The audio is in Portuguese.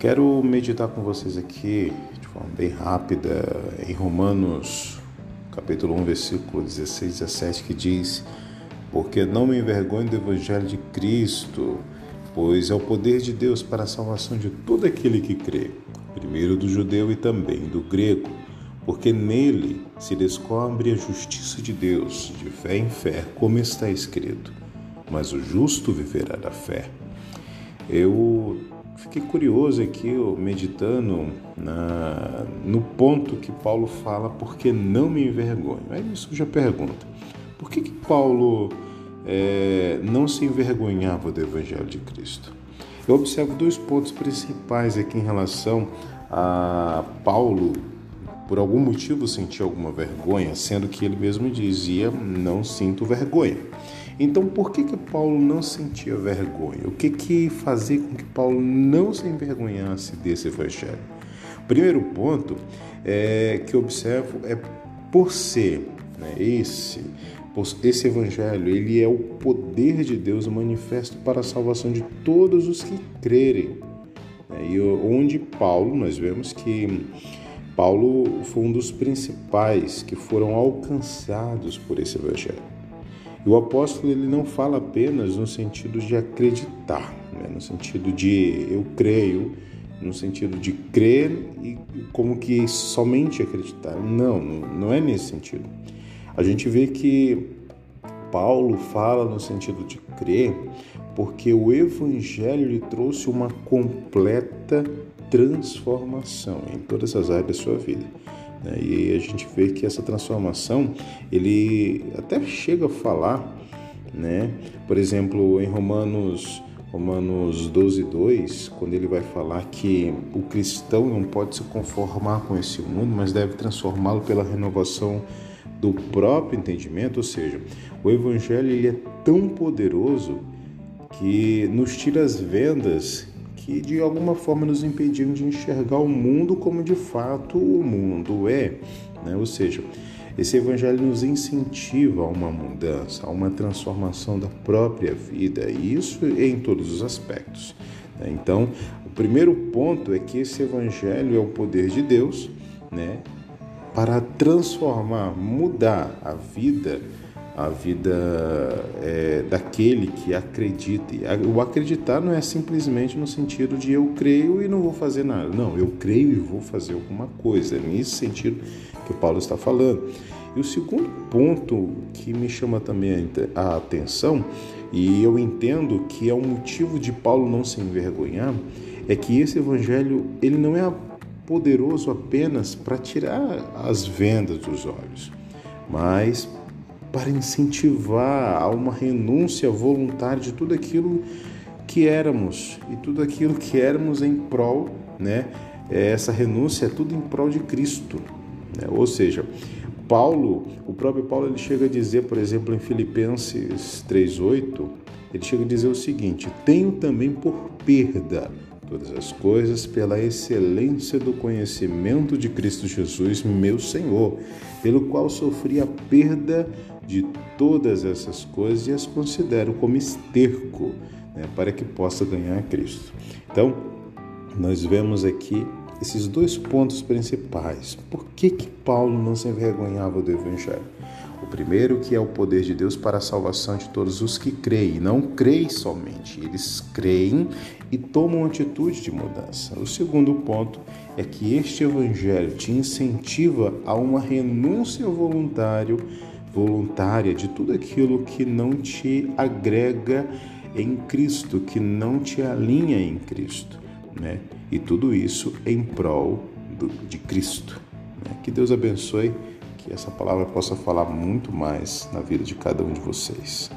Quero meditar com vocês aqui de forma bem rápida em Romanos, capítulo 1, versículo 16 e 17, que diz: Porque não me envergonho do evangelho de Cristo, pois é o poder de Deus para a salvação de todo aquele que crê, primeiro do judeu e também do grego, porque nele se descobre a justiça de Deus, de fé em fé, como está escrito: Mas o justo viverá da fé. Eu fiquei curioso aqui, meditando na, no ponto que Paulo fala, porque não me envergonho. Aí me surge a pergunta: por que, que Paulo é, não se envergonhava do Evangelho de Cristo? Eu observo dois pontos principais aqui em relação a Paulo, por algum motivo sentir alguma vergonha, sendo que ele mesmo dizia: não sinto vergonha. Então, por que que Paulo não sentia vergonha? O que que fazia com que Paulo não se envergonhasse desse evangelho? Primeiro ponto é, que observo é por ser né, esse esse evangelho ele é o poder de Deus manifesto para a salvação de todos os que crerem. Né? E onde Paulo nós vemos que Paulo foi um dos principais que foram alcançados por esse evangelho. E o apóstolo ele não fala apenas no sentido de acreditar, né? no sentido de eu creio, no sentido de crer e como que somente acreditar. Não, não é nesse sentido. A gente vê que Paulo fala no sentido de crer porque o evangelho lhe trouxe uma completa transformação em todas as áreas da sua vida. Né? E a gente vê que essa transformação, ele até chega a falar, né? por exemplo, em Romanos, Romanos 12, 2, quando ele vai falar que o cristão não pode se conformar com esse mundo, mas deve transformá-lo pela renovação do próprio entendimento, ou seja, o evangelho ele é tão poderoso que nos tira as vendas que de alguma forma nos impediam de enxergar o mundo como de fato o mundo é. Né? Ou seja, esse evangelho nos incentiva a uma mudança, a uma transformação da própria vida, e isso em todos os aspectos. Né? Então, o primeiro ponto é que esse evangelho é o poder de Deus, né, para transformar, mudar a vida a vida é, daquele que acredita. O acreditar não é simplesmente no sentido de eu creio e não vou fazer nada. Não, eu creio e vou fazer alguma coisa. É nesse sentido que o Paulo está falando. E o segundo ponto que me chama também a atenção, e eu entendo que é um motivo de Paulo não se envergonhar, é que esse evangelho ele não é poderoso apenas para tirar as vendas dos olhos, mas para incentivar a uma renúncia voluntária de tudo aquilo que éramos e tudo aquilo que éramos em prol, né? Essa renúncia é tudo em prol de Cristo, né? Ou seja, Paulo, o próprio Paulo ele chega a dizer, por exemplo, em Filipenses 3:8, ele chega a dizer o seguinte: "Tenho também por perda todas as coisas pela excelência do conhecimento de Cristo Jesus, meu Senhor, pelo qual sofri a perda de todas essas coisas e as considero como esterco né, para que possa ganhar Cristo. Então, nós vemos aqui esses dois pontos principais. Por que, que Paulo não se envergonhava do Evangelho? O primeiro que é o poder de Deus para a salvação de todos os que creem. Não creem somente, eles creem e tomam atitude de mudança. O segundo ponto é que este evangelho te incentiva a uma renúncia voluntária, voluntária de tudo aquilo que não te agrega em Cristo, que não te alinha em Cristo, né? E tudo isso em prol do, de Cristo. Né? Que Deus abençoe que essa palavra possa falar muito mais na vida de cada um de vocês.